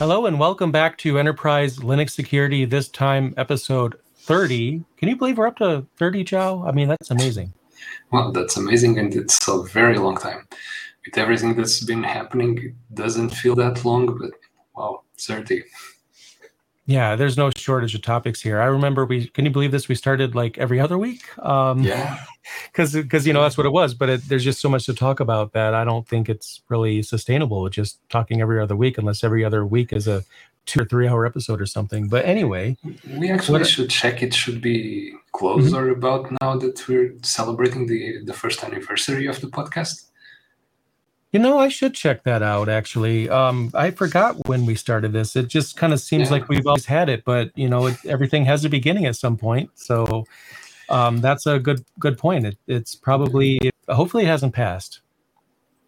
Hello and welcome back to Enterprise Linux Security, this time episode 30. Can you believe we're up to 30, Joe? I mean, that's amazing. Well, that's amazing, and it's a very long time. With everything that's been happening, it doesn't feel that long, but wow, 30. Yeah, there's no shortage of topics here. I remember we can you believe this? We started like every other week. Um, yeah, because because you know that's what it was. But it, there's just so much to talk about that I don't think it's really sustainable. Just talking every other week, unless every other week is a two or three hour episode or something. But anyway, we actually should check. It should be closer mm-hmm. about now that we're celebrating the the first anniversary of the podcast. You know, I should check that out actually. Um, I forgot when we started this. It just kind of seems yeah. like we've always had it, but you know, it, everything has a beginning at some point. So um, that's a good good point. It, it's probably hopefully it hasn't passed.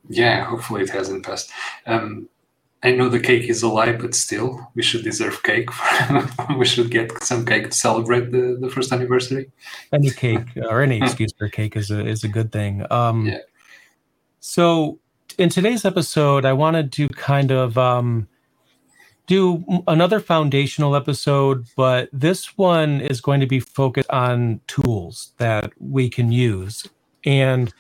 Yeah, hopefully it hasn't passed. Um, I know the cake is a lie, but still, we should deserve cake. we should get some cake to celebrate the, the first anniversary. Any cake or any excuse for cake is a is a good thing. Um, yeah. So in today's episode, I wanted to kind of um, do another foundational episode, but this one is going to be focused on tools that we can use. And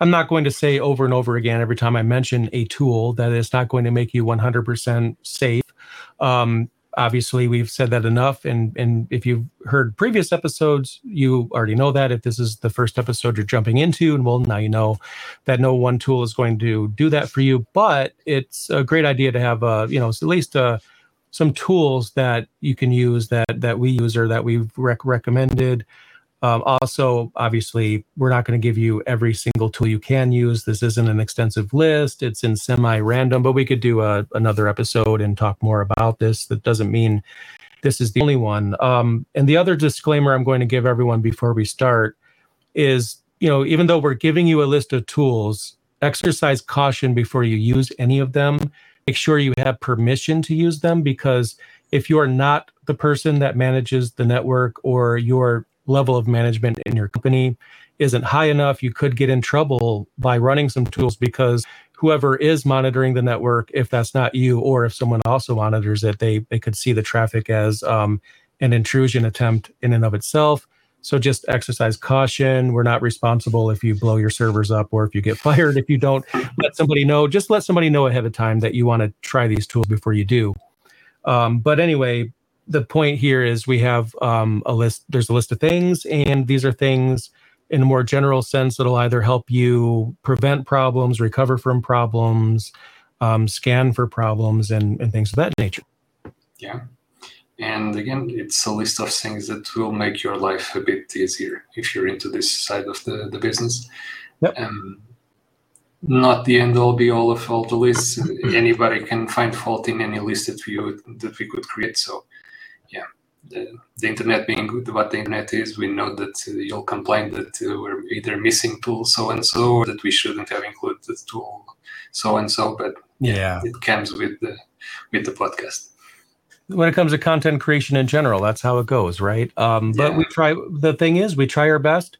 I'm not going to say over and over again every time I mention a tool that it's not going to make you 100% safe. Um, obviously we've said that enough and and if you've heard previous episodes you already know that if this is the first episode you're jumping into and well now you know that no one tool is going to do that for you but it's a great idea to have uh you know at least uh some tools that you can use that that we use or that we've rec- recommended um, also, obviously, we're not going to give you every single tool you can use. This isn't an extensive list, it's in semi random, but we could do a, another episode and talk more about this. That doesn't mean this is the only one. Um, and the other disclaimer I'm going to give everyone before we start is you know, even though we're giving you a list of tools, exercise caution before you use any of them. Make sure you have permission to use them because if you are not the person that manages the network or you're level of management in your company isn't high enough, you could get in trouble by running some tools because whoever is monitoring the network, if that's not you, or if someone also monitors it, they they could see the traffic as um, an intrusion attempt in and of itself. So just exercise caution. We're not responsible if you blow your servers up or if you get fired. If you don't let somebody know, just let somebody know ahead of time that you want to try these tools before you do. Um, but anyway, the point here is we have um, a list. There's a list of things, and these are things in a more general sense that'll either help you prevent problems, recover from problems, um, scan for problems, and, and things of that nature. Yeah. And again, it's a list of things that will make your life a bit easier if you're into this side of the, the business. Yep. Um, not the end all be all of all the lists. Anybody can find fault in any list that we that we could create. So the, the, internet being what the internet is, we know that uh, you'll complain that uh, we're either missing tool so and so, or that we shouldn't have included the tool so and so. But yeah, it comes with the with the podcast. When it comes to content creation in general, that's how it goes, right? Um, but yeah. we try. The thing is, we try our best,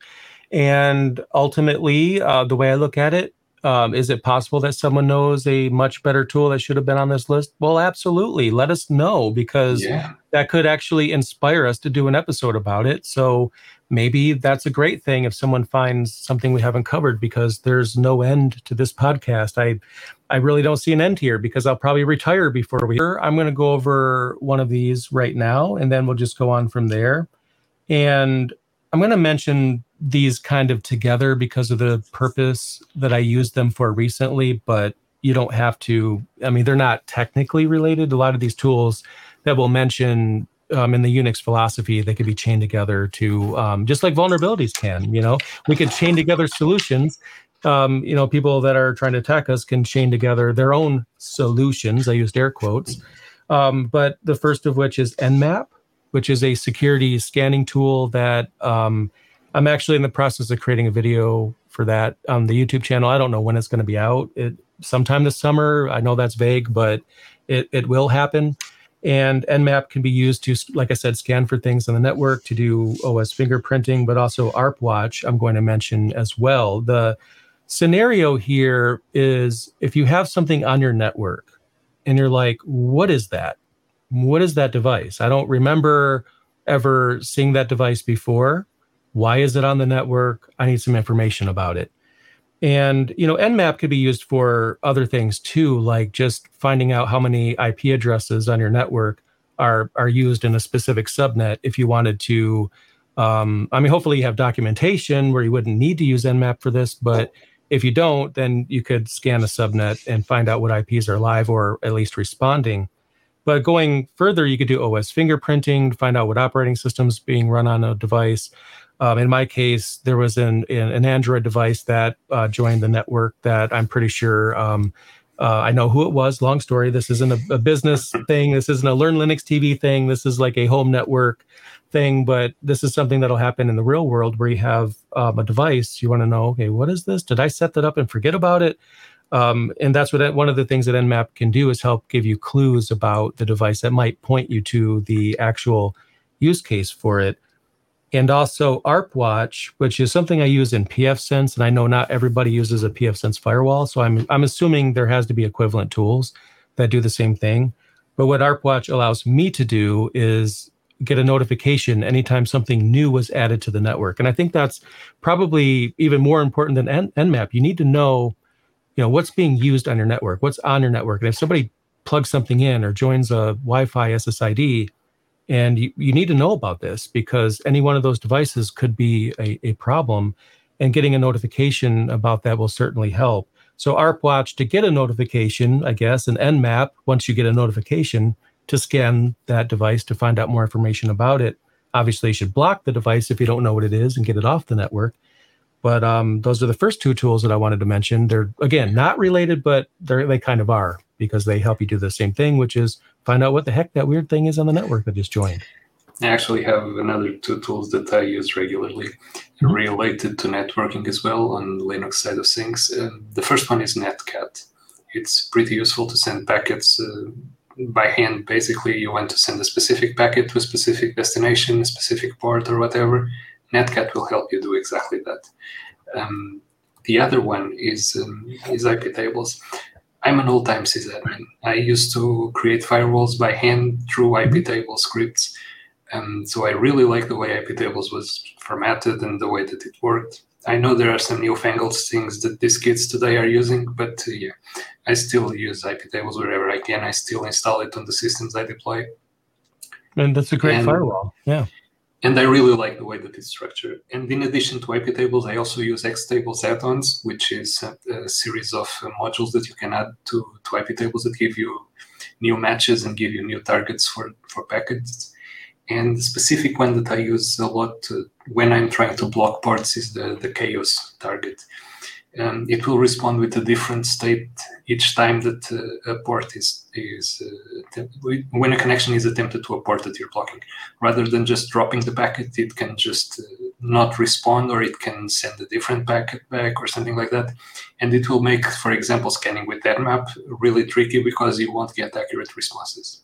and ultimately, uh, the way I look at it, um, is it possible that someone knows a much better tool that should have been on this list? Well, absolutely. Let us know because yeah. that could actually inspire us to do an episode about it. So maybe that's a great thing if someone finds something we haven't covered because there's no end to this podcast. I I really don't see an end here because I'll probably retire before we I'm going to go over one of these right now and then we'll just go on from there. And I'm going to mention these kind of together because of the purpose that I used them for recently, but you don't have to. I mean, they're not technically related. A lot of these tools that we'll mention um, in the Unix philosophy, they could be chained together to um, just like vulnerabilities can. You know, we could chain together solutions. Um, you know, people that are trying to attack us can chain together their own solutions. I used air quotes. Um, but the first of which is Nmap, which is a security scanning tool that um, I'm actually in the process of creating a video for that on the YouTube channel. I don't know when it's going to be out. It sometime this summer. I know that's vague, but it it will happen. And Nmap can be used to, like I said, scan for things on the network to do OS fingerprinting, but also ARP Watch. I'm going to mention as well. The scenario here is if you have something on your network and you're like, what is that? What is that device? I don't remember ever seeing that device before. Why is it on the network? I need some information about it. And you know, Nmap could be used for other things too, like just finding out how many IP addresses on your network are are used in a specific subnet. If you wanted to, um, I mean, hopefully you have documentation where you wouldn't need to use Nmap for this, but if you don't, then you could scan a subnet and find out what IPs are live or at least responding. But going further, you could do OS fingerprinting to find out what operating systems being run on a device. Um, in my case, there was an an Android device that uh, joined the network that I'm pretty sure um, uh, I know who it was. Long story. This isn't a, a, business thing. This isn't a Learn Linux TV thing. This is like a home network thing. But this is something that'll happen in the real world where you have um, a device. You want to know, okay, what is this? Did I set that up and forget about it? Um, and that's what one of the things that Nmap can do is help give you clues about the device that might point you to the actual use case for it. And also ArpWatch, which is something I use in pfSense, and I know not everybody uses a pfSense firewall, so I'm I'm assuming there has to be equivalent tools that do the same thing. But what ArpWatch allows me to do is get a notification anytime something new was added to the network. And I think that's probably even more important than N- Nmap. You need to know you know what's being used on your network? What's on your network? And if somebody plugs something in or joins a wi-fi ssid and you, you need to know about this because any one of those devices could be a, a problem and getting a notification about that will certainly help. So arpwatch to get a notification i guess and nmap once you get a notification to scan that device to find out more information about it. Obviously you should block the device if you don't know what it is and get it off the network but um, those are the first two tools that I wanted to mention. They're again not related, but they they kind of are because they help you do the same thing, which is find out what the heck that weird thing is on the network that just joined. I actually have another two tools that I use regularly mm-hmm. related to networking as well on the Linux side of things. Uh, the first one is Netcat. It's pretty useful to send packets uh, by hand. Basically, you want to send a specific packet to a specific destination, a specific port, or whatever Netcat will help you do exactly that. Um, the other one is um, is IP tables. I'm an old-time sysadmin. I used to create firewalls by hand through IP table scripts. and so I really like the way IP tables was formatted and the way that it worked. I know there are some newfangled things that these kids today are using, but uh, yeah, I still use IP tables wherever I can. I still install it on the systems I deploy. And that's a great and, firewall. Yeah and I really like the way that it's structured. And in addition to IP tables, I also use Xtables add-ons, which is a, a series of uh, modules that you can add to, to IP tables that give you new matches and give you new targets for, for packets. And the specific one that I use a lot when I'm trying to block ports is the, the chaos target um, it will respond with a different state each time that uh, a port is is uh, when a connection is attempted to a port that you're blocking. Rather than just dropping the packet, it can just uh, not respond, or it can send a different packet back, or something like that. And it will make, for example, scanning with Nmap really tricky because you won't get accurate responses.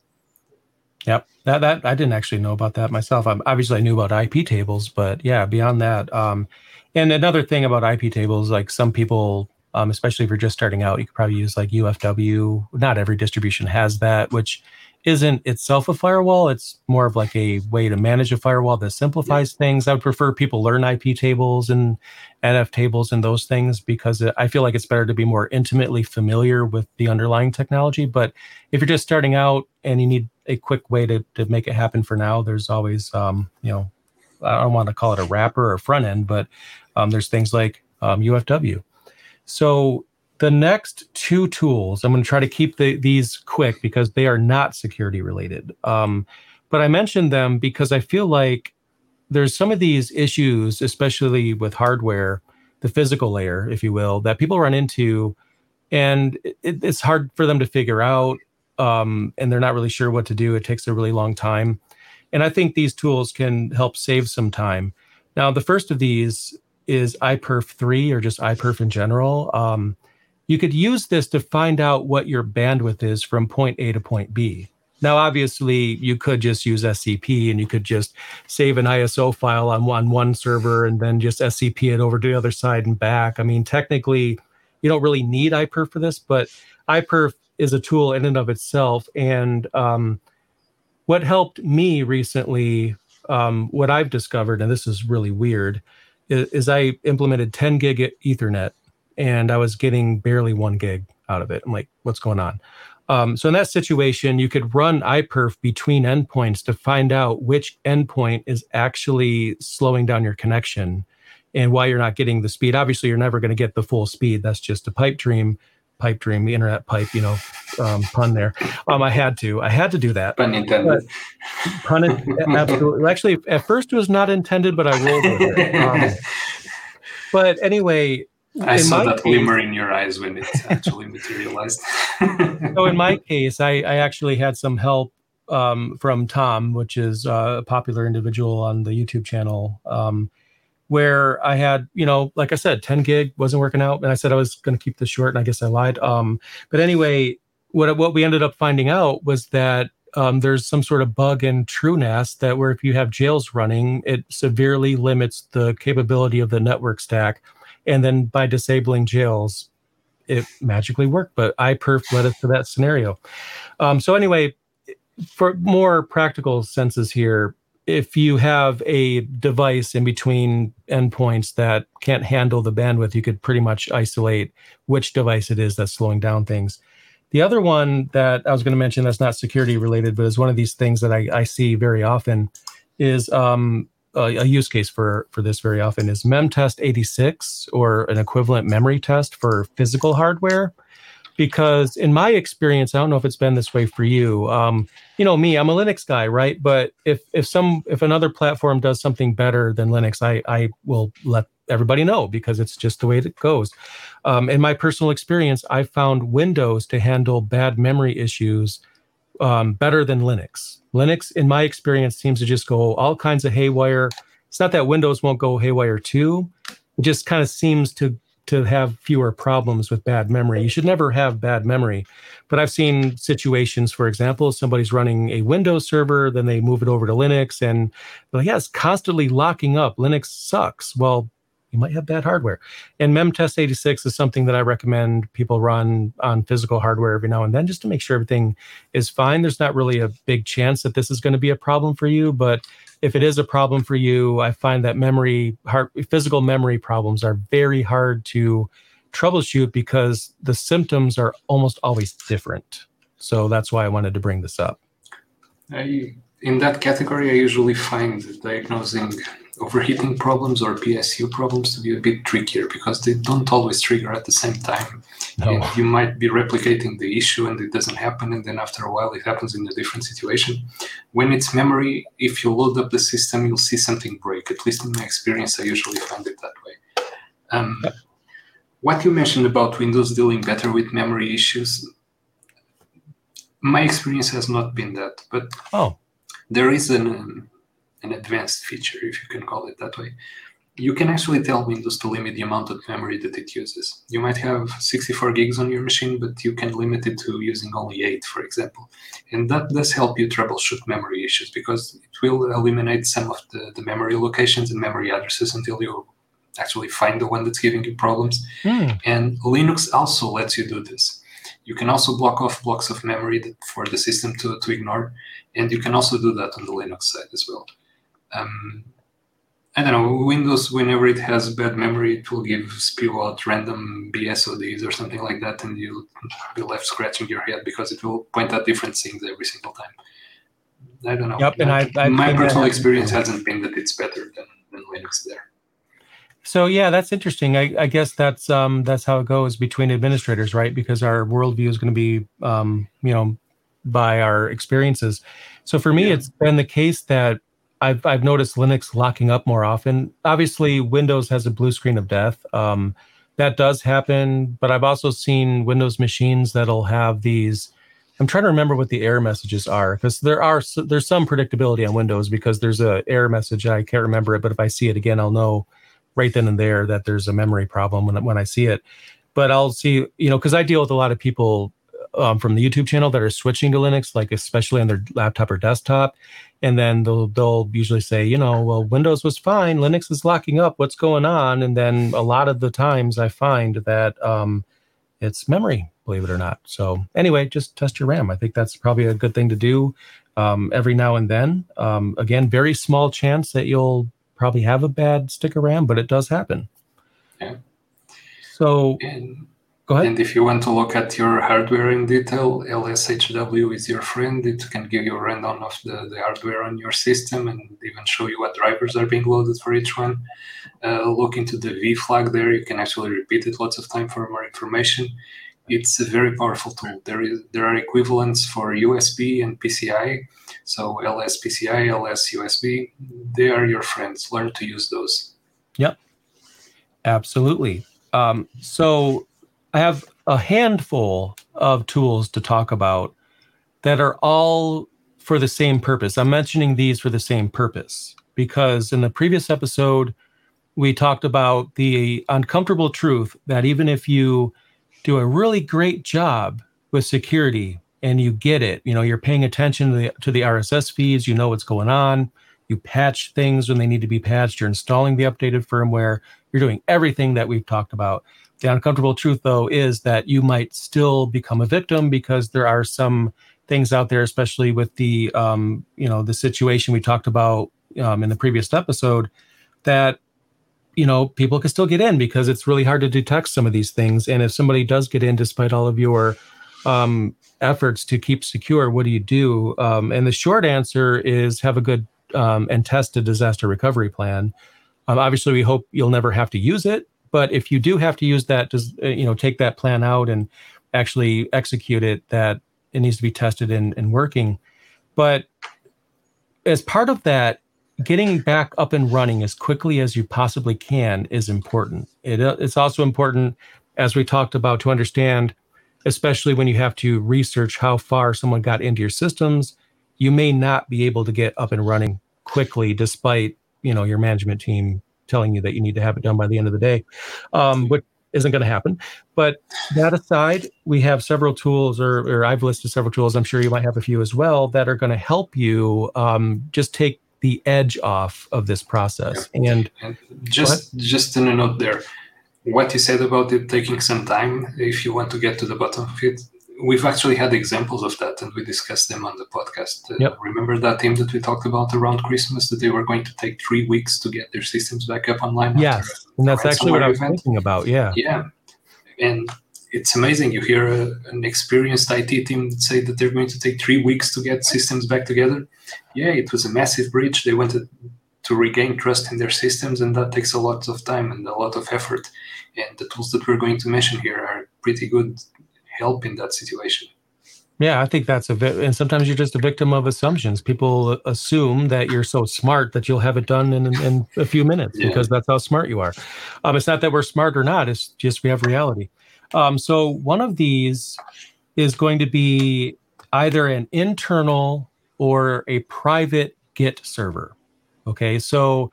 Yep, that that I didn't actually know about that myself. I'm, obviously, I knew about IP tables, but yeah, beyond that. Um, and another thing about IP tables, like some people, um, especially if you're just starting out, you could probably use like UFW. Not every distribution has that, which isn't itself a firewall. It's more of like a way to manage a firewall that simplifies yeah. things. I would prefer people learn IP tables and NF tables and those things because I feel like it's better to be more intimately familiar with the underlying technology. But if you're just starting out and you need a quick way to, to make it happen for now, there's always, um, you know, I don't want to call it a wrapper or front end, but um, there's things like um, UFW. So the next two tools, I'm going to try to keep the, these quick because they are not security related. Um, but I mentioned them because I feel like there's some of these issues, especially with hardware, the physical layer, if you will, that people run into, and it, it's hard for them to figure out, um, and they're not really sure what to do. It takes a really long time, and I think these tools can help save some time. Now, the first of these is iPerf 3 or just iPerf in general. Um, you could use this to find out what your bandwidth is from point A to point B. Now, obviously, you could just use SCP and you could just save an ISO file on one, one server and then just SCP it over to the other side and back. I mean, technically, you don't really need iPerf for this, but iPerf is a tool in and of itself. And um, what helped me recently, um, what I've discovered, and this is really weird, is, I implemented 10 gig Ethernet and I was getting barely one gig out of it. I'm like, what's going on? Um, so in that situation, you could run iPerf between endpoints to find out which endpoint is actually slowing down your connection and why you're not getting the speed. Obviously, you're never going to get the full speed. That's just a pipe dream, pipe dream, the internet pipe, you know, um, pun there. Um, I had to, I had to do that. Pun intended. pun absolutely. Actually, at first it was not intended, but I rolled with it. Um, but anyway, I saw that case, glimmer in your eyes when it actually materialized. so in my case, I, I actually had some help um, from Tom, which is a popular individual on the YouTube channel, um, where I had, you know, like I said, 10 gig wasn't working out, and I said I was going to keep this short, and I guess I lied. Um, but anyway, what what we ended up finding out was that um, there's some sort of bug in TrueNAS that where if you have jails running, it severely limits the capability of the network stack and then by disabling jails it magically worked but iperf led us to that scenario um, so anyway for more practical senses here if you have a device in between endpoints that can't handle the bandwidth you could pretty much isolate which device it is that's slowing down things. The other one that i was going to mention that's not security related but is one of these things that i, I see very often is um, a, use case for for this very often is memtest 86 or an equivalent memory test for physical hardware because in my experience i don't know if it's been this way for you um, you know me i'm a linux guy right but if if some if another platform does something better than linux i i will let everybody know because it's just the way it goes um, in my personal experience i found windows to handle bad memory issues um, better than linux Linux, in my experience, seems to just go all kinds of haywire. It's not that Windows won't go haywire too. It just kind of seems to to have fewer problems with bad memory. You should never have bad memory. But I've seen situations, for example, somebody's running a Windows server, then they move it over to Linux, and like, yeah, constantly locking up. Linux sucks. Well, you might have bad hardware. And MemTest 86 is something that I recommend people run on physical hardware every now and then just to make sure everything is fine. There's not really a big chance that this is going to be a problem for you, but if it is a problem for you, I find that memory, hard, physical memory problems are very hard to troubleshoot because the symptoms are almost always different. So that's why I wanted to bring this up. I, in that category, I usually find diagnosing overheating problems or PSU problems to be a bit trickier because they don't always trigger at the same time. No. You might be replicating the issue and it doesn't happen, and then after a while it happens in a different situation. When it's memory, if you load up the system, you'll see something break. At least in my experience, I usually find it that way. Um, what you mentioned about Windows dealing better with memory issues, my experience has not been that, but oh. There is an um, an advanced feature, if you can call it that way. You can actually tell Windows to limit the amount of memory that it uses. You might have 64 gigs on your machine, but you can limit it to using only 8, for example. And that does help you troubleshoot memory issues because it will eliminate some of the, the memory locations and memory addresses until you actually find the one that's giving you problems. Mm. And Linux also lets you do this. You can also block off blocks of memory that, for the system to, to ignore, and you can also do that on the Linux side as well um, I don't know, Windows, whenever it has bad memory, it will give spew out random BSODs or something like that, and you'll be left scratching your head because it will point at different things every single time. I don't know. Yep, and I, I my personal experience hasn't been that it's better than, than Linux there. So yeah, that's interesting. I, I, guess that's um, that's how it goes between administrators, right? Because our worldview is going to be, um, you know, by our experiences. So for me, yeah. it's been the case that I've I've noticed Linux locking up more often. Obviously, Windows has a blue screen of death. Um, that does happen, but I've also seen Windows machines that'll have these. I'm trying to remember what the error messages are because there are there's some predictability on Windows because there's a error message I can't remember it, but if I see it again, I'll know right then and there that there's a memory problem when when I see it. But I'll see, you know, because I deal with a lot of people um, from the YouTube channel that are switching to Linux, like especially on their laptop or desktop, and then they'll they'll usually say, you know, well, Windows was fine, Linux is locking up. What's going on? And then a lot of the times I find that um, it's memory, believe it or not. So anyway, just test your RAM. I think that's probably a good thing to do. um, every now and then. Um, again, very small chance that you'll probably have a bad stick of RAM, but it does happen. Yeah. So And, go ahead. and if you want to look at your hardware in detail, LSHW is your friend. It can give you a rundown of the, the hardware on your system and even show you what drivers are being loaded for each one. Uh, look into the V flag there. You can actually repeat it lots of time for more information. It's a very powerful tool. There is there are equivalents for USB and PCI. So LS PCI, LS USB, they are your friends. Learn to use those. Yep. Absolutely. Um, so I have a handful of tools to talk about that are all for the same purpose. I'm mentioning these for the same purpose because in the previous episode, we talked about the uncomfortable truth that even if you do a really great job with security and you get it, you know, you're paying attention to the, to the RSS feeds, you know what's going on, you patch things when they need to be patched, you're installing the updated firmware, you're doing everything that we've talked about. The uncomfortable truth, though, is that you might still become a victim because there are some things out there, especially with the um, you know the situation we talked about um, in the previous episode, that you know people can still get in because it's really hard to detect some of these things. And if somebody does get in, despite all of your um, efforts to keep secure, what do you do? Um, and the short answer is have a good um, and a disaster recovery plan. Um, obviously, we hope you'll never have to use it, but if you do have to use that, does uh, you know take that plan out and actually execute it, that it needs to be tested and, and working. But as part of that, getting back up and running as quickly as you possibly can is important. It, uh, it's also important, as we talked about, to understand, especially when you have to research how far someone got into your systems, you may not be able to get up and running quickly, despite you know your management team telling you that you need to have it done by the end of the day, um, which isn't going to happen. But that aside, we have several tools, or, or I've listed several tools. I'm sure you might have a few as well that are going to help you um, just take the edge off of this process. And, And just just in a note there, what you said about it taking some time if you want to get to the bottom of it, we've actually had examples of that and we discussed them on the podcast. Uh, Yep. Remember that team that we talked about around Christmas that they were going to take three weeks to get their systems back up online? yes, and that's actually what I was event? thinking about. Yeah. Yeah, and it's amazing. You hear a, an experienced IT team say that they're going to take three weeks to get systems back together. Yeah, it was a massive breach. They wanted to regain trust in their systems, and that takes a lot of time and a lot of effort. And the tools that we're going to mention here are pretty good help in that situation. Yeah, I think that's a vi- and sometimes you're just a victim of assumptions. People assume that you're so smart that you'll have it done in, in a few minutes Yeah. because that's how smart you are. Um, it's not that we're smart or not; it's just we have reality. Um, so one of these is going to be either an internal or a private Git server. Okay, so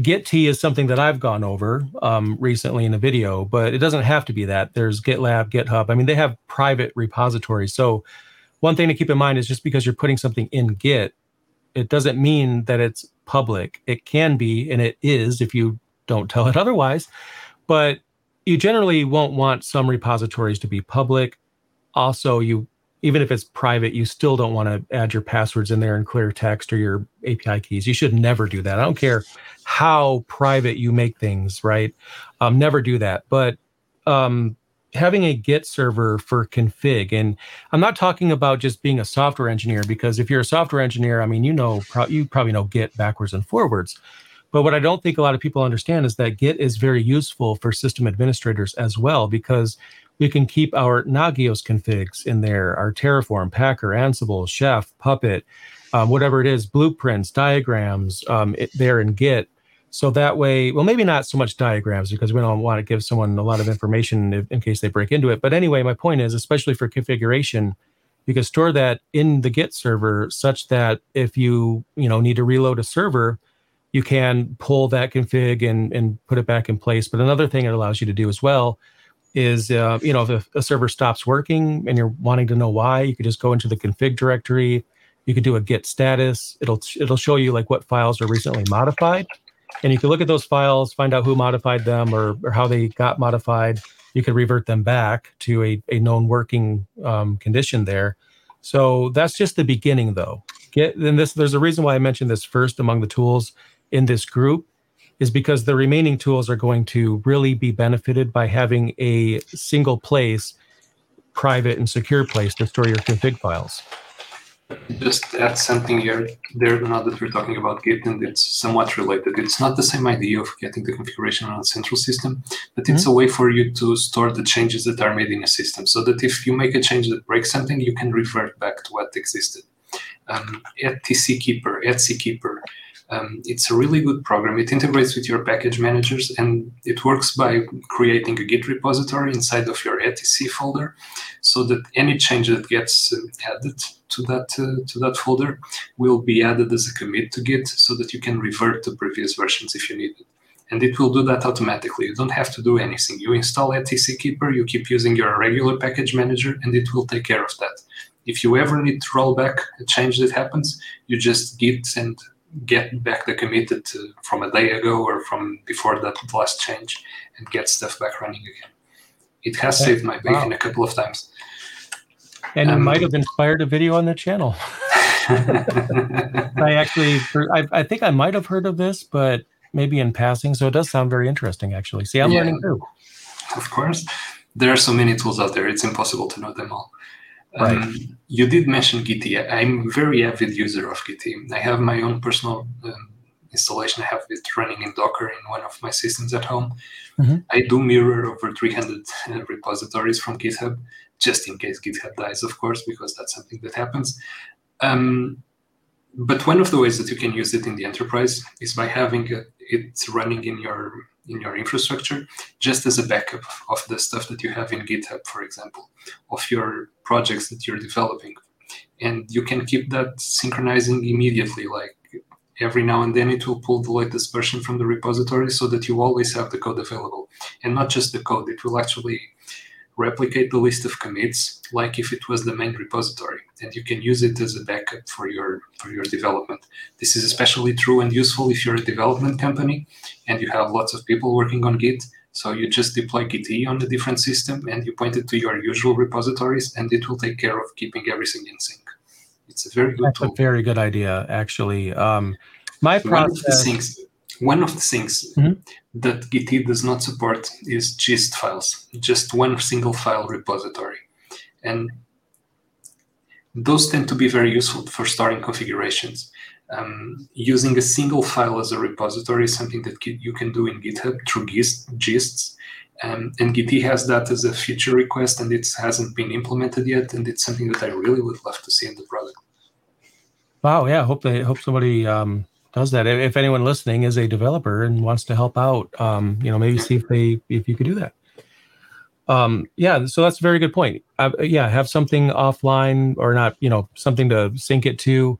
Gitea is something that I've gone over um, recently in a video, but it doesn't have to be that. There's GitLab, GitHub. I mean, they have private repositories. So one thing to keep in mind is just because you're putting something in Git, it doesn't mean that it's public. It can be, and it is if you don't tell it otherwise. But you generally won't want some repositories to be public. Also, you even if it's private, you still don't want to add your passwords in there in clear text or your API keys. You should never do that. I don't care how private you make things, right? Um, never do that. But um, having a Git server for config, and I'm not talking about just being a software engineer because if you're a software engineer, I mean, you know, pro- you probably know Git backwards and forwards. But what I don't think a lot of people understand is that Git is very useful for system administrators as well because we can keep our Nagios configs in there, our Terraform, Packer, Ansible, Chef, Puppet, um, whatever it is, blueprints, diagrams, um, it, there in Git. So that way, well, maybe not so much diagrams because we don't want to give someone a lot of information if, in case they break into it. But anyway, my point is, especially for configuration, you can store that in the Git server such that if you you know need to reload a server, you can pull that config and and put it back in place. But another thing it allows you to do as well is uh, you know if a server stops working and you're wanting to know why, you could just go into the config directory. You could do a git status. It'll it'll show you like what files are recently modified, and you can look at those files, find out who modified them or, or how they got modified. You could revert them back to a, a known working um, condition there. So that's just the beginning, though. get then this there's a reason why I mentioned this first among the tools in this group is because the remaining tools are going to really be benefited by having a single place, private and secure place to store your config files. Just add something here. There, now that we're talking about Git, and it's somewhat related. It's not the same idea of getting the configuration on a central system, but it's mm-hmm. a way for you to store the changes that are made in a system, so that if you make a change that breaks something, you can revert back to what existed. Um, etckeeper, etc Keeper, um, it's a really good program. It integrates with your package managers and it works by creating a Git repository inside of your etc folder so that any change that gets uh, added to that uh, to that folder will be added as a commit to Git so that you can revert to previous versions if you need it. And it will do that automatically. You don't have to do anything. You install etckeeper, you keep using your regular package manager, and it will take care of that. If you ever need to roll back a change that happens, you just git and get back the committed to, from a day ago or from before that last change and get stuff back running again. It has saved my bacon wow. a couple of times. And um, it might have inspired a video on the channel. I actually, I, I, think I might have heard of this, but maybe in passing. So it does sound very interesting, actually. See, I'm yeah, learning too. Of course. There are so many tools out there, it's impossible to know them all. Right. Um, you did mention Gitea. I'm a very avid user of Gitea. I have my own personal um, installation. I have it running in Docker in one of my systems at home. Mm-hmm. I do mirror over 300 uh, repositories from GitHub, just in case GitHub dies, of course, because that's something that happens. Um, but one of the ways that you can use it in the enterprise is by having it running in your in your infrastructure just as a backup of the stuff that you have in github for example of your projects that you're developing. And you can keep that synchronizing immediately like every now and then it will pull the latest version from the repository so that you always have the code available. And not just the code it will actually replicate the list of commits like if it was the main repository and you can use it as a backup for your for your development. This is especially true and useful if you're a development company and you have lots of people working on git. So you just deploy Gitea on a different system and you point it to your usual repositories and it will take care of keeping everything in sync. It's a very good That's tool. a very good idea actually. Um, my process one of the things mm-hmm. that Gitea does not support is gist files, just one single file repository. And those tend to be very useful for starting configurations. Um, using a single file as a repository is something that you can do in GitHub through gist, gists. Um, and Gitea has that as a feature request, and it hasn't been implemented yet. And it's something that I really would love to see in the product. Wow! Yeah, hope they hope somebody um, does that. If anyone listening is a developer and wants to help out, um, you know, maybe see if they if you could do that. Um, yeah, so that's a very good point. Uh, yeah, have something offline or not, you know, something to sync it to.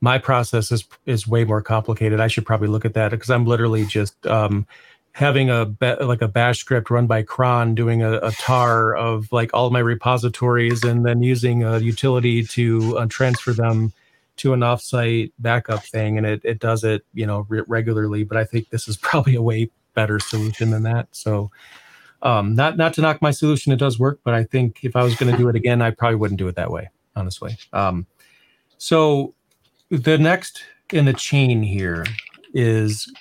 My process is is way more complicated. I should probably look at that because I'm literally just um, having a like a bash script run by cron doing a, a, tar of like all my repositories and then using a utility to uh, transfer them to an offsite backup thing and it, it does it you know re- regularly but i think this is probably a way better solution than that. So um, not not to knock my solution it does work but i think if i was going to do it again i probably wouldn't do it that way honestly. Um, so the next in the chain here is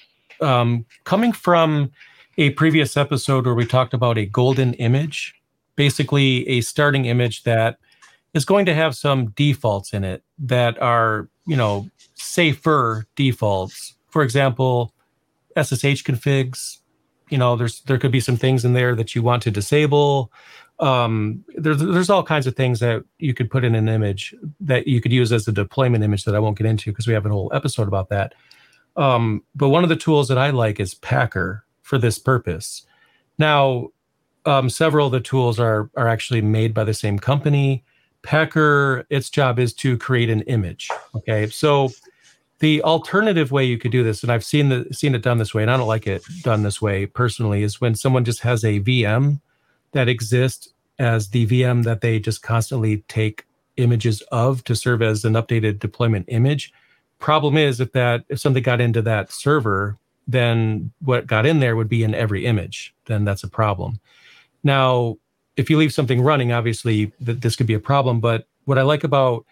um, coming from a previous episode where we talked about a golden image basically a starting image that is going to have some defaults in it that are, you know, safer defaults. For example, SSH configs, you know, there's there could be some things in there that you want to disable. Um, there's there's all kinds of things that you could put in an image that you could use as a deployment image that I won't get into because we have a whole episode about that. Um, but one of the tools that I like is Packer for this purpose. Now, um, several of the tools are are actually made by the same company. Packer, its job is to create an image. Okay, so the alternative way you could do this, and I've seen the seen it done this way, and I don't like it done this way personally, is when someone just has a VM that exists as the VM that they just constantly take images of to serve as an updated deployment image. Problem is if that if something got into that server, then what got in there would be in every image. Then that's a problem. Now, if you leave something running, obviously th- this could be a problem. But what I like about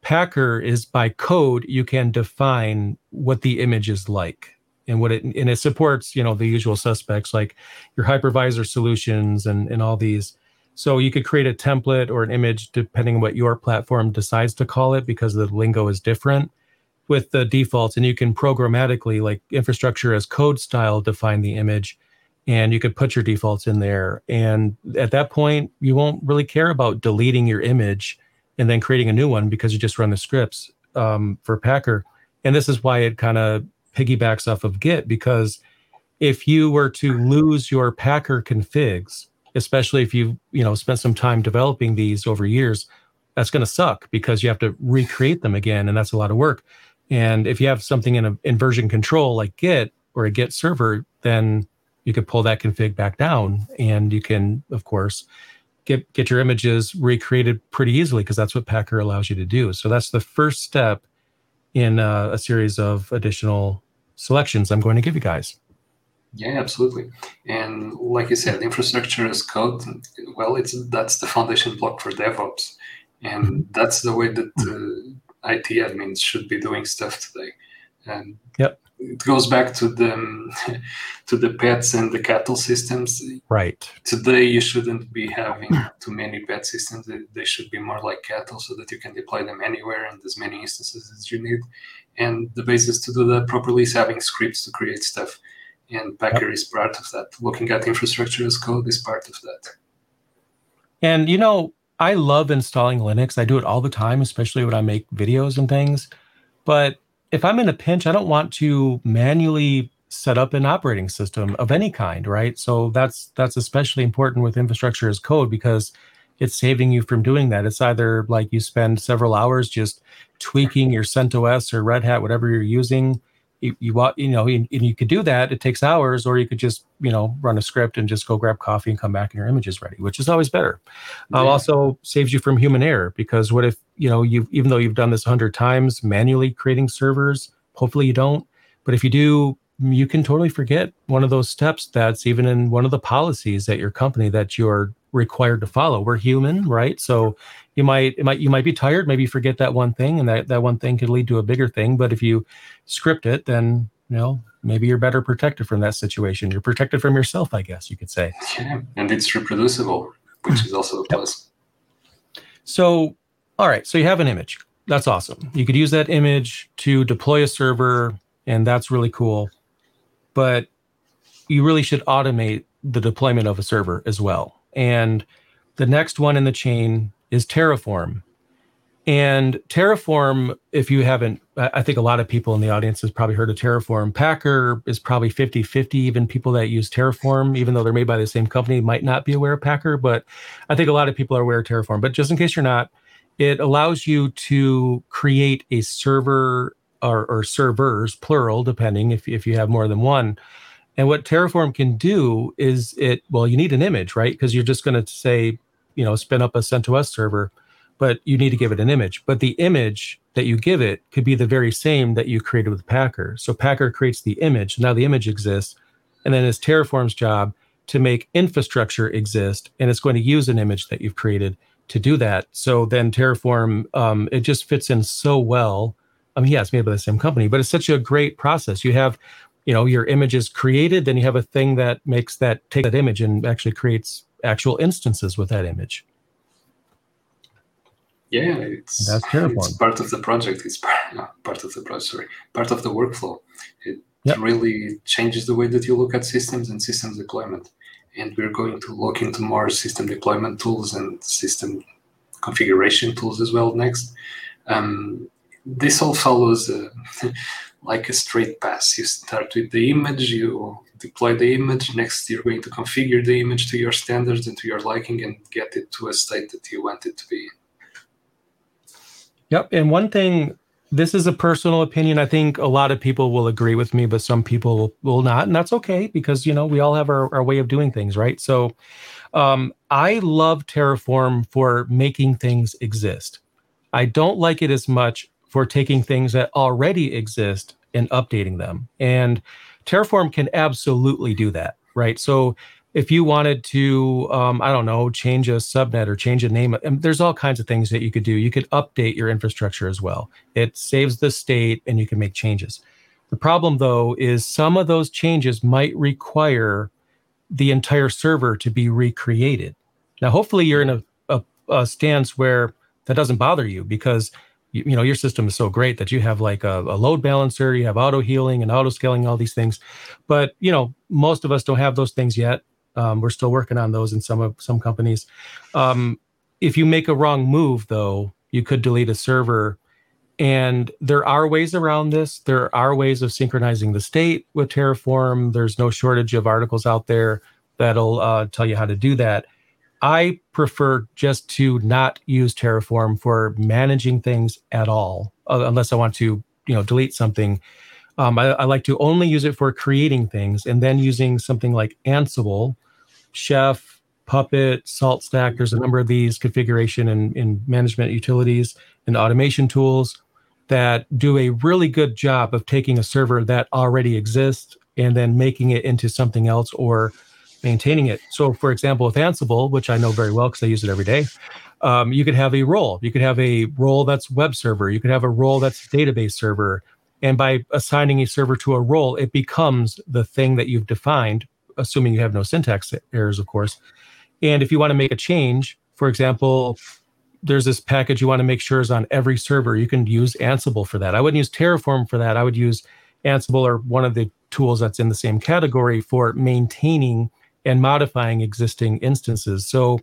Packer is by code, you can define what the image is like and what it and it supports, you know, the usual suspects like your hypervisor solutions and, and all these. So you could create a template or an image depending on what your platform decides to call it because the lingo is different with the defaults and you can programmatically like infrastructure as code style define the image and you could put your defaults in there and at that point you won't really care about deleting your image and then creating a new one because you just run the scripts um, for Packer. And this is why it kind of piggybacks off of Git because if you were to lose your Packer configs, especially if you you know spent some time developing these over years, that's going to suck because you have to recreate them again, and that's a lot of work. And if you have something in a in version control like Git or a Git server, then you could pull that config back down, and you can, of course, get get your images recreated pretty easily because that's what Packer allows you to do. So that's the first step in uh, a series of additional selections I'm going to give you guys. Yeah, absolutely. And like you said, infrastructure as code. Well, it's that's the foundation block for DevOps, and mm-hmm. that's the way that uh, IT admins should be doing stuff today. And yep it goes back to the um, to the pets and the cattle systems. Right. Today, you shouldn't be having too many pet systems. They should be more like cattle, so that you can deploy them anywhere and as many instances as you need. And the basis to do that properly is having scripts to create stuff. And Packer yep. is part of that. Looking at infrastructure as code is part of that. And you know, I love installing Linux. I do it all the time, especially when I make videos and things. But if I'm in a pinch, I don't want to manually set up an operating system of any kind, right? So that's that's especially important with infrastructure as code because it's saving you from doing that. It's either like you spend several hours just tweaking your CentOS or Red Hat, whatever you're using, you, you you know and, and you could do that it takes hours or you could just you know run a script and just go grab coffee and come back and your image is ready which is always better yeah. um, also saves you from human error because what if you know you even though you've done this 100 times manually creating servers hopefully you don't but if you do you can totally forget one of those steps that's even in one of the policies at your company that you're required to follow. We're human, right? So you might it might you might be tired, maybe forget that one thing, and that that one thing could lead to a bigger thing. But if you script it, then you know maybe you're better protected from that situation. You're protected from yourself, I guess you could say. Yeah, and it's reproducible, which is also a plus. So, all right, so you have an image. That's awesome. You could use that image to deploy a server, and that's really cool but you really should automate the deployment of a server as well. And the next one in the chain is Terraform. And Terraform, if you haven't, I think a lot of people in the audience has probably heard of Terraform. Packer is probably 50 50. Even people that use Terraform, even though they're made by the same company, might not be aware of Packer. But I think a lot of people are aware of Terraform. But just in case you're not, it allows you to create a server or, or servers, plural, depending if, if you have more than one. And what Terraform can do is it, well, you need an image, right? Because you're just going to say, you know, spin up a CentOS server, but you need to give it an image. But the image that you give it could be the very same that you created with Packer. So Packer creates the image. Now the image exists. And then it's Terraform's job to make infrastructure exist. And it's going to use an image that you've created to do that. So then Terraform, um, it just fits in so well I mean, yeah, it's made by the same company, but it's such a great process. You have, you know, your image is created, then you have a thing that makes that take that image and actually creates actual instances with that image. Yeah, it's that's It's part of the project. It's part, no, part of the project. Sorry, part of the workflow. It yep. really changes the way that you look at systems and systems deployment. And we're going to look into more system deployment tools and system configuration tools as well next. Um, this all follows uh, like a straight path. You start with the image, you deploy the image. Next, you're going to configure the image to your standards and to your liking and get it to a state that you want it to be. Yep. And one thing, this is a personal opinion. I think a lot of people will agree with me, but some people will not. And that's okay because, you know, we all have our, our way of doing things, right? So um, I love Terraform for making things exist. I don't like it as much for taking things that already exist and updating them. And Terraform can absolutely do that, right? So if you wanted to, um, I don't know, change a subnet or change a name, there's all kinds of things that you could do. You could update your infrastructure as well. It saves the state and you can make changes. The problem, though, is some of those changes might require the entire server to be recreated. Now, hopefully, you're in a, a, a stance where that doesn't bother you because you, you, know your system is so great that you have like a, a load balancer, you have auto healing and auto scaling, all these things. But you know, most of us don't have those things yet. Um, we're still working on those in some of some companies. Um, if you make a wrong move, though, you could delete a server. And there are ways around this. There are ways of synchronizing the state with Terraform. There's no shortage of articles out there that'll uh, tell you how to do that. I prefer just to not use Terraform for managing things at all, uh, unless I want to, you know, delete something. Um, I, I, like to only use it for creating things, and then using something like Ansible Chef, Puppet, SaltStack. There's a number of these configuration and, and management utilities and automation tools that do a really good job of taking a server that already exists and then making it into something else or maintaining it. So, for example, with Ansible, which I know very well because I use it every day, um, you could have a role. You could have a role that's web server. You could have a role that's database server. And by assigning a server to a role, it becomes the thing that you've defined assuming you have no syntax errors, of course. And if you want to make a change, for example, there's this package you want to make sure is on every server. You can use Ansible for that. I wouldn't use Terraform for that. I would use Ansible or one of the tools that's in the same category for maintaining and modifying existing instances. So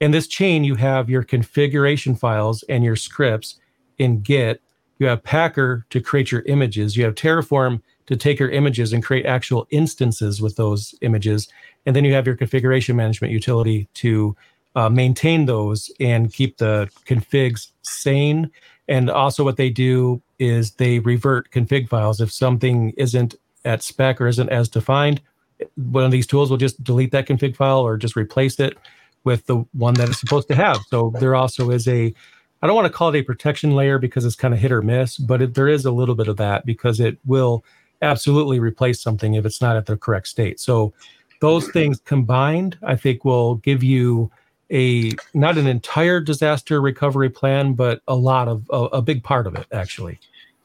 in this chain, you have your configuration files and your scripts in Git. You have Packer to create your images. You have Terraform to take your images and create actual instances with those images. And then you have your configuration management utility to uh, maintain those and keep the configs sane. And also, what they do is they revert config files. If something isn't at spec or isn't as defined, one of these tools will just delete that config file or just replace it with the one that it's supposed to have. So there also is a I don't want to call it a protection layer because it's kind of hit or miss, but it, there is a little bit of that because it will absolutely replace something if it's not at the correct state. So those things combined, I think, will give you a not an entire disaster recovery plan, but a lot of a, a big part of it actually.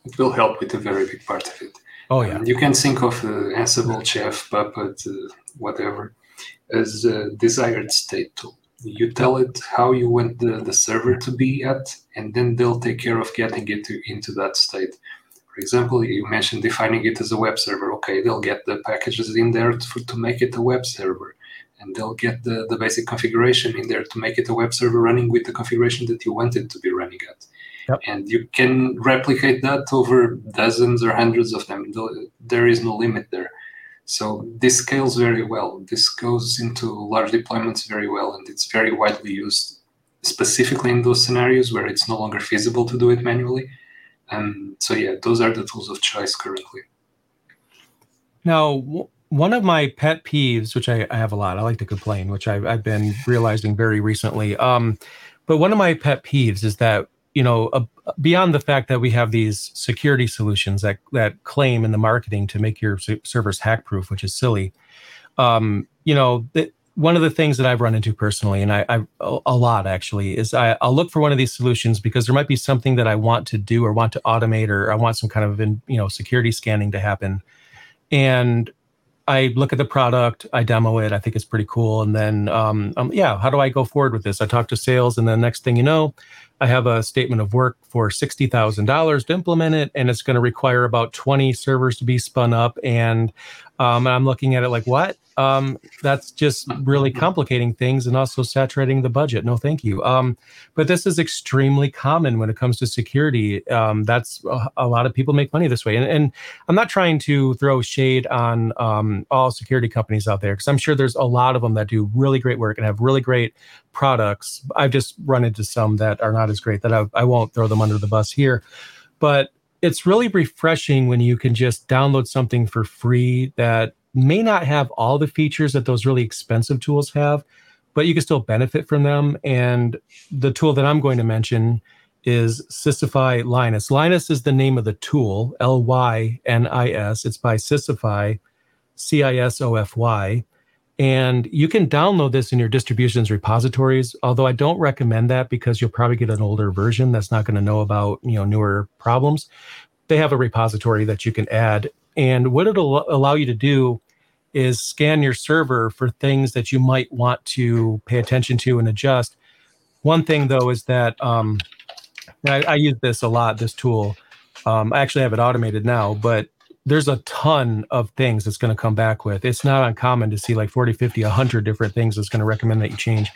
It will help with a very big part of it. Oh yeah. Um, you can think of uh, Ansible, Chef, Puppet, uh, whatever, as a desired state tool. You tell it how you want the, the server to be at, and then they'll take care of getting it to, into that state. For example, you mentioned defining it as a web server. Okay, they'll get the packages in there to, to make it a web server. And they'll get the, the basic configuration in there to make it a web server running with the configuration that you want it to be running at. Yep. And you can replicate that over dozens or hundreds of them. There is no limit there. So this scales very well. This goes into large deployments very well, and it's very widely used, specifically in those scenarios where it's no longer feasible to do it manually um, so yeah, those are the tools of choice currently. Now, w- one of my pet peeves, which I, I, have a lot, I like to complain, which I've, I've been realizing very recently. Um, but one of my pet peeves is that you know, uh, beyond the fact that we have these security solutions that that claim in the marketing to make your servers hack proof, which is silly. Um, you know, that one of the things that I've run into personally, and I, I a lot actually, is I, will look for one of these solutions because there might be something that I want to do or want to automate, or I want some kind of you know security scanning to happen, and I look at the product, I demo it, I think it's pretty cool, and then um, um, yeah, how do I go forward with this? I talk to sales, and the next thing you know, I have a statement of work for sixty thousand dollars to implement it, and it's going to require about twenty servers to be spun up, and um, I'm looking at it like, what? um, that's just really complicating things and also saturating the budget. No, thank you. Um, but this is extremely common when it comes to security. Um, that's a, a, lot of people make money this way. And, and I'm not trying to throw shade on um, all security companies out there because I'm sure there's a lot of them that do really great work and have really great products. I've just run into some that are not as great that I, I won't throw them under the bus here. But it's really refreshing when you can just download something for free that may not have all the features that those really expensive tools have, but you can still benefit from them. And the tool that I'm going to mention is CISOfy Lynis. Lynis is the name of the tool, L Y N I S. It's by CISOfy, C I S O F Y. And you can download this in your distributions repositories, although I don't recommend that because you'll probably get an older version that's not going to know about, you know, newer problems. They have a repository that you can add. And what it'll allow you to do is scan your server for things that you might want to pay attention to and adjust. One thing though is that um, I, I use this a lot, this tool. Um, I actually have it automated now, but there's a ton of things it's going to come back with. It's not uncommon to see like 40, 50, 100 different things it's going to recommend that you change.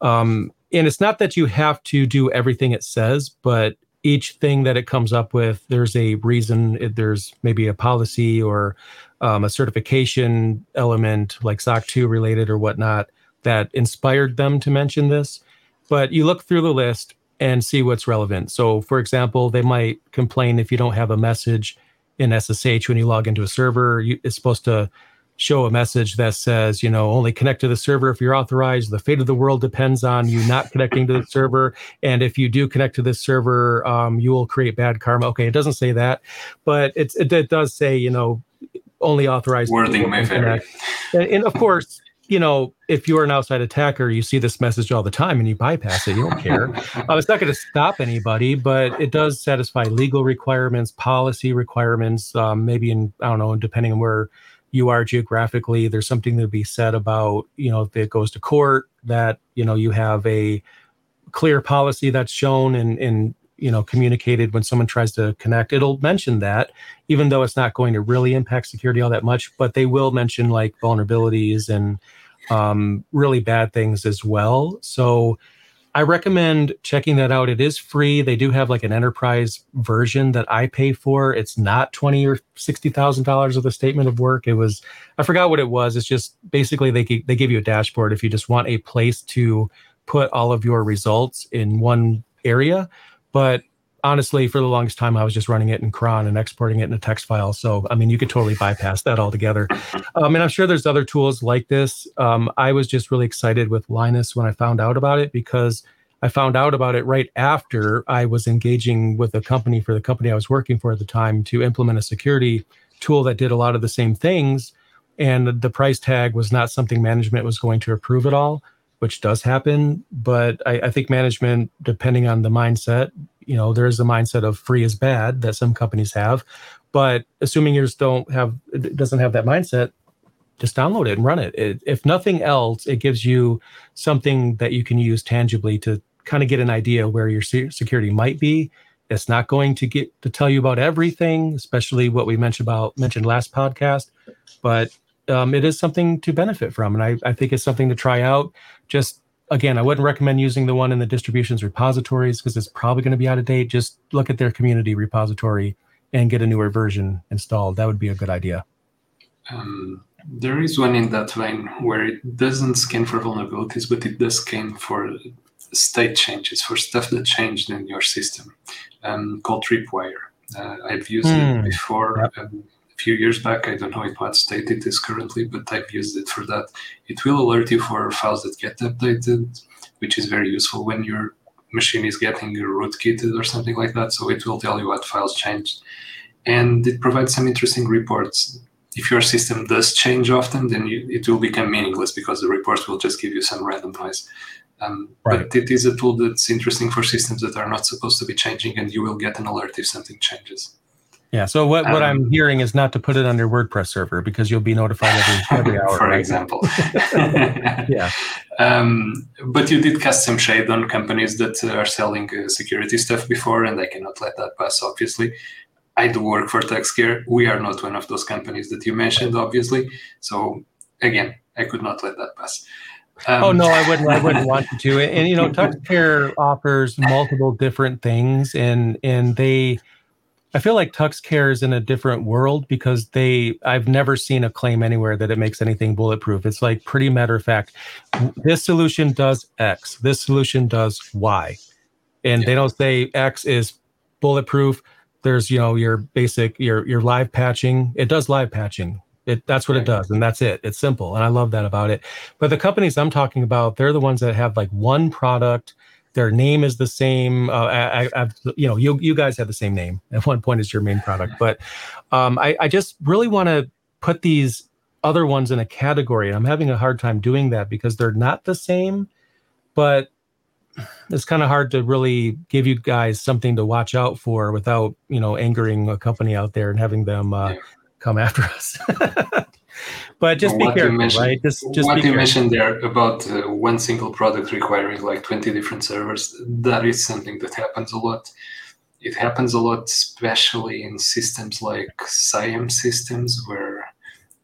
Um, and it's not that you have to do everything it says, but each thing that it comes up with, there's a reason, there's maybe a policy or um, a certification element like SOC 2 related or whatnot that inspired them to mention this. But you look through the list and see what's relevant. So, for example, they might complain if you don't have a message in SSH when you log into a server. You, it's supposed to show a message that says, you know, only connect to the server if you're authorized. The fate of the world depends on you not connecting to the server. And if you do connect to this server, um, you will create bad karma. Okay, it doesn't say that, but it's, it, it does say, you know, only authorized. Wording may vary. And, and of course, you know, if you're an outside attacker, you see this message all the time and you bypass it. You don't care. uh, it's not going to stop anybody, but it does satisfy legal requirements, policy requirements. Um, maybe in I don't know, depending on where you are geographically, there's something to be said about you know if it goes to court that you know you have a clear policy that's shown and and you know communicated when someone tries to connect it'll mention that even though it's not going to really impact security all that much but they will mention like vulnerabilities and um, really bad things as well. So I recommend checking that out. It is free. They do have like an enterprise version that I pay for. It's not twenty or sixty thousand dollars of the statement of work. It was I forgot what it was. It's just basically they they give you a dashboard if you just want a place to put all of your results in one area. But honestly, for the longest time, I was just running it in cron and exporting it in a text file. So, I mean, you could totally bypass that altogether. Um, and I'm sure there's other tools like this. Um, I was just really excited with Lynis when I found out about it because I found out about it right after I was engaging with a company for the company I was working for at the time to implement a security tool that did a lot of the same things. And the price tag was not something management was going to approve at all which does happen. But I, I, think management, depending on the mindset, you know there is a mindset of free is bad that some companies have but assuming yours don't have doesn't have that mindset just download it and run it. it if nothing else it gives you something that you can use tangibly to kind of get an idea where your security might be it's not going to get to tell you about everything especially what we mentioned about mentioned last podcast but um, it is something to benefit from and I, I think it's something to try out just again, I wouldn't recommend using the one in the distributions repositories because it's probably going to be out of date. Just look at their community repository and get a newer version installed. That would be a good idea. Um, there is one in that vein where it doesn't scan for vulnerabilities, but it does scan for state changes, for stuff that changed in your system, um, called Tripwire. Uh, I've used mm. it hmm. before. Yep. Um, few years back. I don't know in what state it is currently, but I've used it for that. It will alert you for files that get updated, which is very useful when your machine is getting rootkitted or something like that. So it will tell you what files changed. And it provides some interesting reports. If your system does change often, then you, it will become meaningless because the reports will just give you some random noise. Um, right. But it is a tool that's interesting for systems that are not supposed to be changing, and you will get an alert if something changes. Yeah. So what, what um, I'm hearing is not to put it on your WordPress server because you'll be notified every, every hour. For example. yeah. Um, but you did cast some shade on companies that are selling uh, security stuff before, and I cannot let that pass. Obviously, I do work for TuxCare. We are not one of those companies that you mentioned, obviously. So again, I could not let that pass. Um, oh no, I wouldn't. I wouldn't want to. And, and you know, TuxCare offers multiple different things, and and they I feel like TuxCare is in a different world because they I've never seen a claim anywhere that it makes anything bulletproof. It's like pretty matter of fact. This solution does X. This solution does Y. And yeah. they don't say X is bulletproof. There's, you know, your basic your your live patching. It does live patching. It that's what it does and that's it. It's simple and I love that about it. But the companies I'm talking about, they're the ones that have like one product their name is the same. Uh, I, I, you know, you you guys have the same name at one point as your main product, but um, I, I just really want to put these other ones in a category. And I'm having a hard time doing that because they're not the same, but it's kind of hard to really give you guys something to watch out for without, you know, angering a company out there and having them uh, come after us. but just well, be careful, right? Just, just what you mentioned there about uh, one single product requiring like 20 different servers, that is something that happens a lot. It happens a lot, especially in systems like SIEM systems, where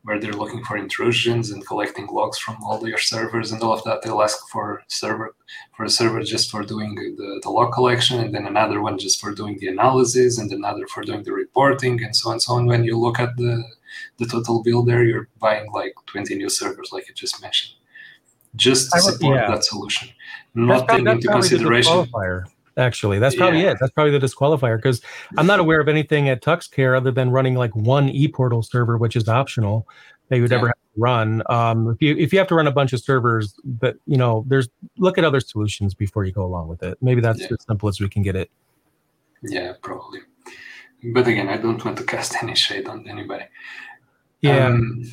where they're looking for intrusions and collecting logs from all your servers and all of that. They'll ask for server for a server just for doing the, the log collection, and then another one just for doing the analysis, and another for doing the reporting, and so on and so on. When you look at the the total bill there, you're buying like 20 new servers, like you just mentioned, just to support yeah. that solution. Not taking into consideration actually. That's probably yeah. it. That's probably the disqualifier because I'm not aware of anything at TuxCare other than running like one ePortal server, which is optional that you would yeah. ever have to run. Um, if you if you have to run a bunch of servers, but you know, there's look at other solutions before you go along with it. Maybe that's yeah. as simple as we can get it. Yeah, probably. But again, I don't want to cast any shade on anybody. Yeah. Um,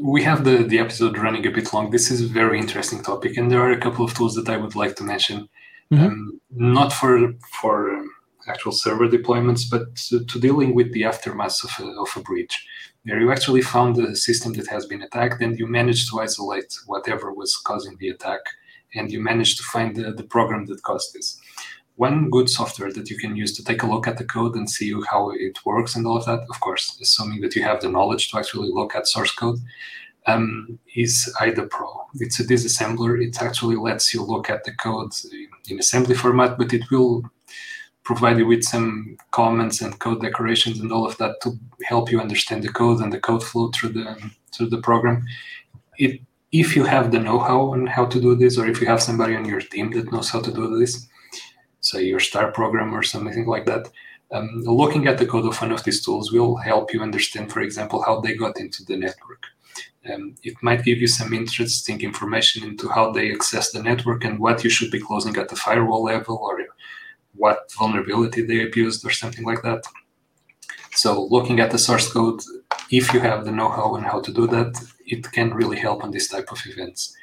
we have the, the episode running a bit long. This is a very interesting topic, and there are a couple of tools that I would like to mention mm-hmm. um, not for for um, actual server deployments, but to, to, dealing with the aftermath of a, of a breach. Where you actually found a system that has been attacked, and you managed to isolate whatever was causing the attack, and you managed to find the, the program that caused this. One good software that you can use to take a look at the code and see how it works and all of that, of course, assuming that you have the knowledge to actually look at source code, um, is IDA Pro. It's a disassembler. It actually lets you look at the code in assembly format, but it will provide you with some comments and code decorations and all of that to help you understand the code and the code flow through the through the program. It if you have the know-how on how to do this, or if you have somebody on your team that knows how to do this, say your star program or something like that, um, looking at the code of one of these tools will help you understand, for example, how they got into the network um, it might give you some interesting information into how they access the network and what you should be closing at the firewall level or what vulnerability they abused or something like that. So looking at the source code, if you have the know-how and how to do that, it can really help on this type of events.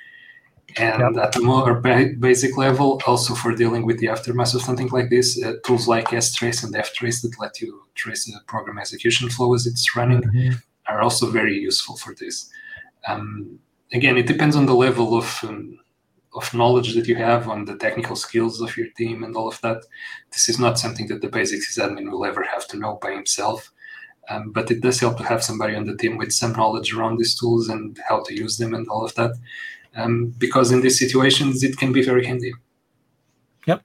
And yep. at the more basic level, also for dealing with the aftermath of something like this, uh, tools like strace and ftrace that let you trace the program execution flow as it's running mm-hmm. are also very useful for this. Um, again, it depends on the level of um, of knowledge that you have on the technical skills of your team and all of that. This is not something that the basic sysadmin will ever have to know by himself. Um, but it does help to have somebody on the team with some knowledge around these tools and how to use them and all of that. Um, because in these situations, it can be very handy. Yep.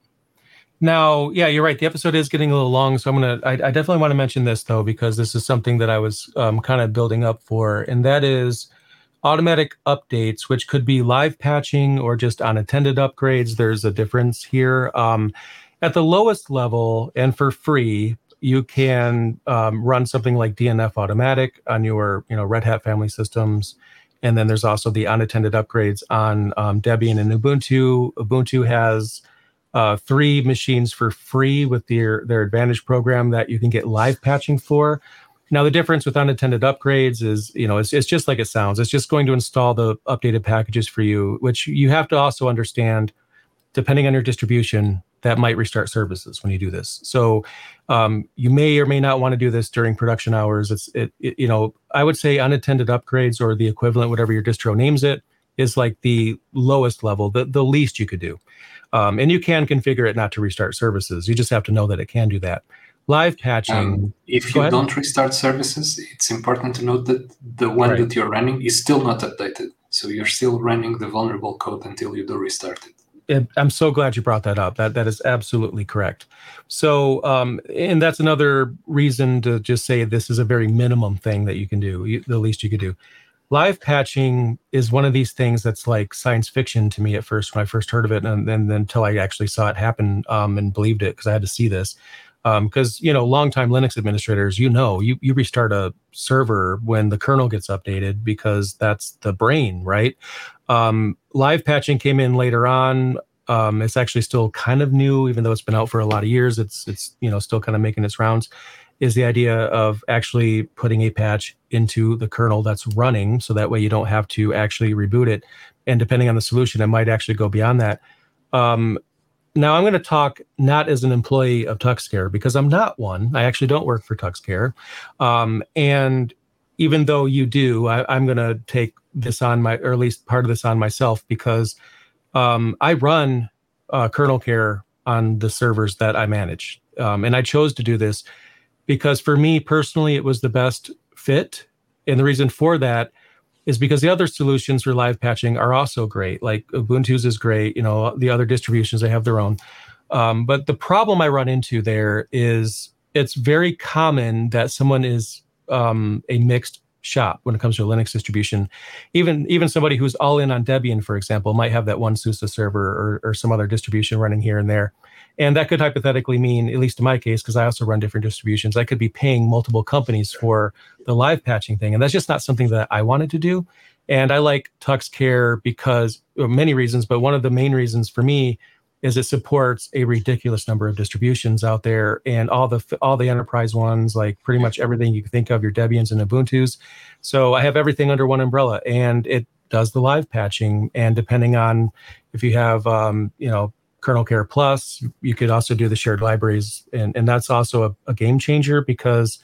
Now, yeah, you're right. The episode is getting a little long, so I'm gonna. I, I definitely want to mention this though because this is something that I was um, kind of building up for, and that is automatic updates, which could be live patching or just unattended upgrades. There's a difference here. Um, at the lowest level and for free, you can um, run something like DNF Automatic on your, you know, Red Hat family systems. And then there's also the unattended upgrades on um, Debian and Ubuntu. Ubuntu has uh, three machines for free with their their Advantage program that you can get live patching for. Now, the difference with unattended upgrades is, you know, it's, it's just like it sounds. It's just going to install the updated packages for you, which you have to also understand, depending on your distribution, that might restart services when you do this. So um, you may or may not want to do this during production hours. It's, it, it, you know, I would say unattended upgrades or the equivalent, whatever your distro names it, is like the lowest level, the, the least you could do. Um, and you can configure it not to restart services. You just have to know that it can do that live patching. Um, if you don't restart services, it's important to note that the one right. that you're running is still not updated. So you're still running the vulnerable code until you do restart it. I'm so glad you brought that up. That that is absolutely correct. So, um, and that's another reason to just say this is a very minimum thing that you can do. You, the least you could do. Live patching is one of these things that's like science fiction to me at first when I first heard of it, and then until I actually saw it happen um, and believed it because I had to see this because um, you know longtime linux administrators you know you, you restart a server when the kernel gets updated because that's the brain right um, live patching came in later on. Um, it's actually still kind of new even though it's been out for a lot of years. It's it's you know still kind of making its rounds is the idea of actually putting a patch into the kernel that's running so that way you don't have to actually reboot it. And depending on the solution it might actually go beyond that. Um, now i'm going to talk not as an employee of tuxcare because i'm not one. I actually don't work for tuxcare. Um, and even though you do I, am going to take this on my or at least part of this on myself because um, i run uh, KernelCare on the servers that i manage um, and i chose to do this because for me personally it was the best fit and the reason for that is because the other solutions for live patching are also great. Like Ubuntu's is great. You know, the other distributions they have their own. Um, but the problem I run into there is it's very common that someone is um, a mixed shop when it comes to a Linux distribution. Even even somebody who's all in on Debian, for example, might have that one SUSE server or, or some other distribution running here and there. And that could hypothetically mean, at least in my case, because I also run different distributions, I could be paying multiple companies for the live patching thing. And that's just not something that I wanted to do. And I like TuxCare because well, many reasons, but one of the main reasons for me is it supports a ridiculous number of distributions out there and all the all the enterprise ones like pretty much everything you can think of your debians and ubuntus. So i have everything under one umbrella and it does the live patching. And depending on if you have um, you know KernelCare plus you could also do the shared libraries. And, and that's also a, a game changer because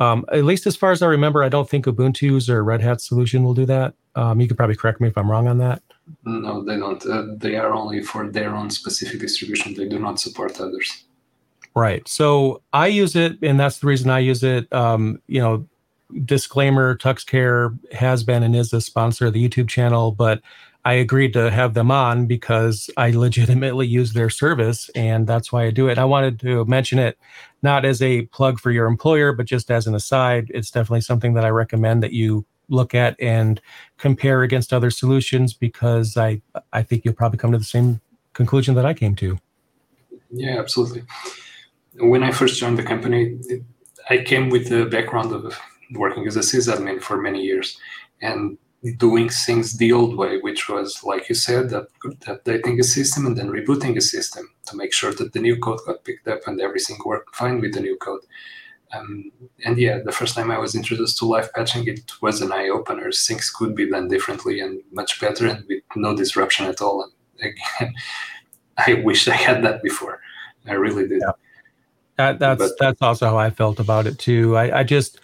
um, at least as far as i remember i don't think ubuntu's or red hat solution will do that. Um, you could probably correct me if i'm wrong on that no they don't uh, they are only for their own specific distribution they do not support others right so i use it and that's the reason i use it um, you know disclaimer tuxcare has been and is a sponsor of the youtube channel but I agreed to have them on because I legitimately use their service and that's why I do it. I wanted to mention it not as a plug for your employer, but just as an aside. It's definitely something that I recommend that you look at and compare against other solutions because I I think you'll probably come to the same conclusion that I came to. Yeah, absolutely. When I first joined the company, I came with the background of working as a sysadmin for many years, and doing things the old way, which was, like you said, updating a system and then rebooting a system to make sure that the new code got picked up and everything worked fine with the new code. Um, and yeah, the first time I was introduced to live patching, it was an eye opener. Things could be done differently and much better and with no disruption at all. And again, I wish I had that before. I really did. Yeah. That, that's but, that's also how I felt about it too. I, I just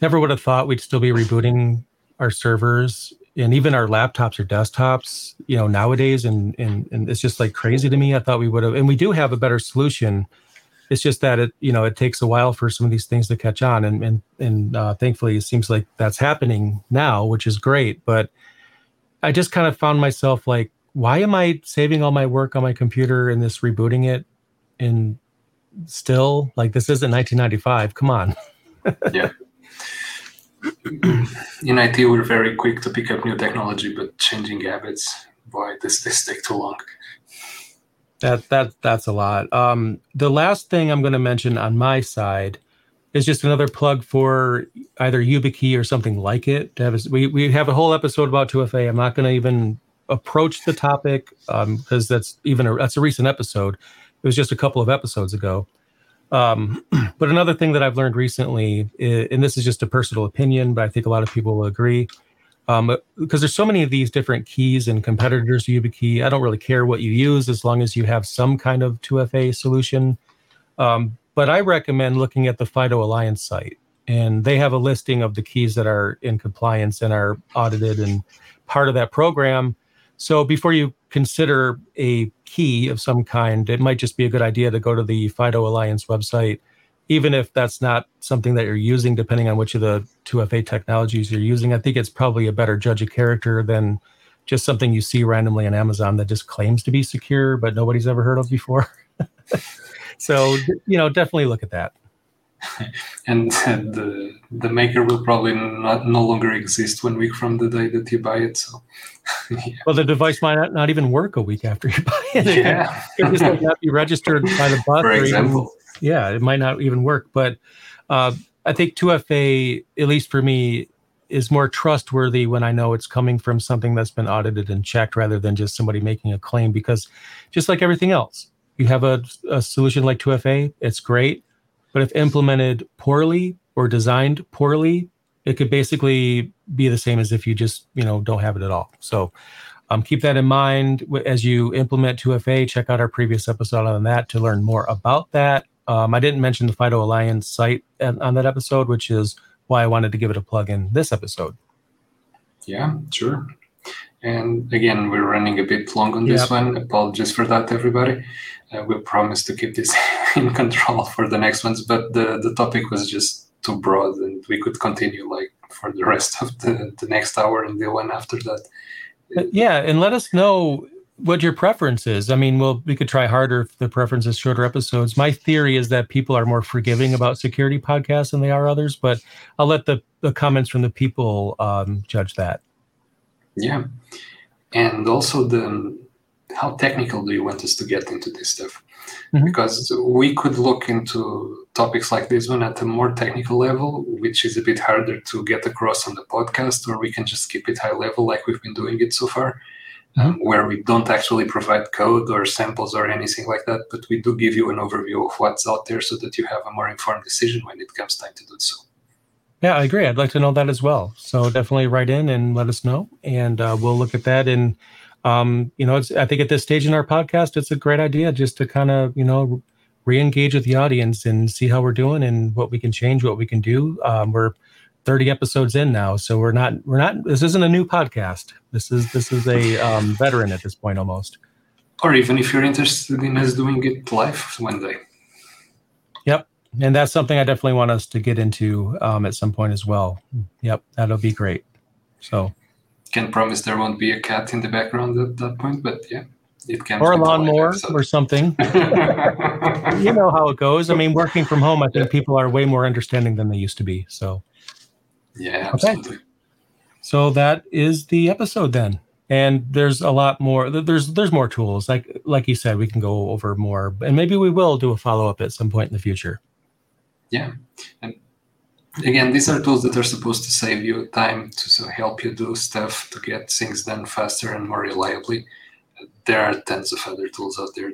never would have thought we'd still be rebooting our servers and even our laptops or desktops, you know, nowadays, and and and it's just like crazy to me. I thought we would have, and we do have a better solution. It's just that it, you know, it takes a while for some of these things to catch on, and and and uh, thankfully, it seems like that's happening now, which is great. But I just kind of found myself like, why am I saving all my work on my computer and this rebooting it, and still like this isn't 1995? Come on. yeah in IT, we're very quick to pick up new technology, but changing habits, boy, this this take too long. That that that's a lot. Um, the last thing I'm going to mention on my side is just another plug for either YubiKey or something like it. Have a, we we have a whole episode about 2FA. I'm not going to even approach the topic because um, that's even a, that's a recent episode. It was just a couple of episodes ago. Um, but another thing that I've learned recently, is, and this is just a personal opinion, but I think a lot of people will agree, um, because there's so many of these different keys and competitors to YubiKey. I don't really care what you use as long as you have some kind of 2FA solution. Um, but I recommend looking at the FIDO Alliance site, and they have a listing of the keys that are in compliance and are audited and part of that program. So before you consider a key of some kind, it might just be a good idea to go to the FIDO Alliance website, even if that's not something that you're using, depending on which of the 2FA technologies you're using. I think it's probably a better judge of character than just something you see randomly on Amazon that just claims to be secure, but nobody's ever heard of before. so, you know, definitely look at that. and the the maker will probably not no longer exist one week from the day that you buy it. So, yeah. well, the device might not, not even work a week after you buy it. Yeah, it just might not be registered by the bus. For example, even, yeah, it might not even work. But uh, I think 2FA, at least for me, is more trustworthy when I know it's coming from something that's been audited and checked rather than just somebody making a claim. Because just like everything else, you have a, a solution like 2FA, it's great but if implemented poorly or designed poorly, it could basically be the same as if you just you know don't have it at all. So um, keep that in mind as you implement 2FA. Check out our previous episode on that to learn more about that. Um, I didn't mention the FIDO Alliance site on that episode, which is why I wanted to give it a plug in this episode. Yeah, sure. And again, we're running a bit long on this one. Apologies for that, everybody. Uh, we promise to keep this in control for the next ones, but the, the topic was just too broad and we could continue like for the rest of the, the next hour and the one after that. Uh, yeah, and let us know what your preference is. I mean, well, we could try harder if the preference is shorter episodes. My theory is that people are more forgiving about security podcasts than they are others, but I'll let the, the comments from the people um, judge that. Yeah, and also the how technical do you want us to get into this stuff? Mm-hmm. Because we could look into topics like this one at a more technical level, which is a bit harder to get across on the podcast, or we can just keep it high level like we've been doing it so far um, where we don't actually provide code or samples or anything like that, but we do give you an overview of what's out there so that you have a more informed decision when it comes time to do so. Yeah, I agree. I'd like to know that as well. So definitely write in and let us know, and uh, we'll look at that. And um, you know, I think at this stage in our podcast, it's a great idea just to kind of you know re-engage with the audience and see how we're doing and what we can change, what we can do. Um, we're 30 episodes in now so we're not we're not this isn't a new podcast. This is this is a um, veteran at this point almost. Or even if you're interested in us doing it live one day. Yep and that's something i definitely want us to get into um, at some point as well. Yep that'll be great. So. Can promise there won't be a cat in the background at that point but yeah it can or a lawnmower or something. You know how it goes. I mean working from home i think people are way more understanding than they used to be so yeah, absolutely. Okay. So that is the episode then. And there's a lot more. There's there's more tools. Like like you said, we can go over more, and maybe we will do a follow up at some point in the future. Yeah, and again, these are tools that are supposed to save you time to so help you do stuff to get things done faster and more reliably. There are tons of other tools out there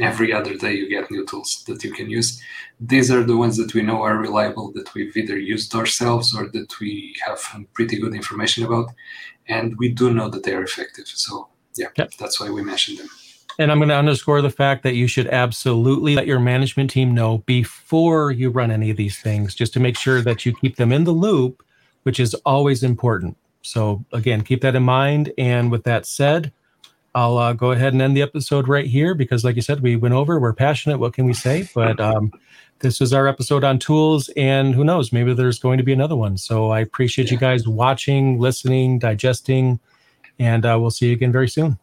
every other day you get new tools that you can use. These are the ones that we know are reliable, that we've either used ourselves or that we have pretty good information about. And we do know that they are effective. So, yeah, yep. that's why we mentioned them. And I'm going to underscore the fact that you should absolutely let your management team know before you run any of these things, just to make sure that you keep them in the loop, which is always important. So, again, keep that in mind. And with that said, I'll uh, go ahead and end the episode right here because, like you said, we went over. We're passionate. What can we say? But um, this is our episode on tools, and who knows? Maybe there's going to be another one. So I appreciate yeah. you guys watching, listening, digesting, and uh, we'll see you again very soon.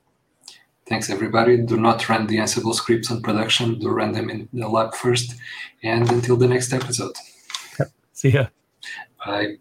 Thanks, everybody. Do not run the Ansible scripts on production. Do run them in the lab first. And until the next episode. Yep. See ya. Bye.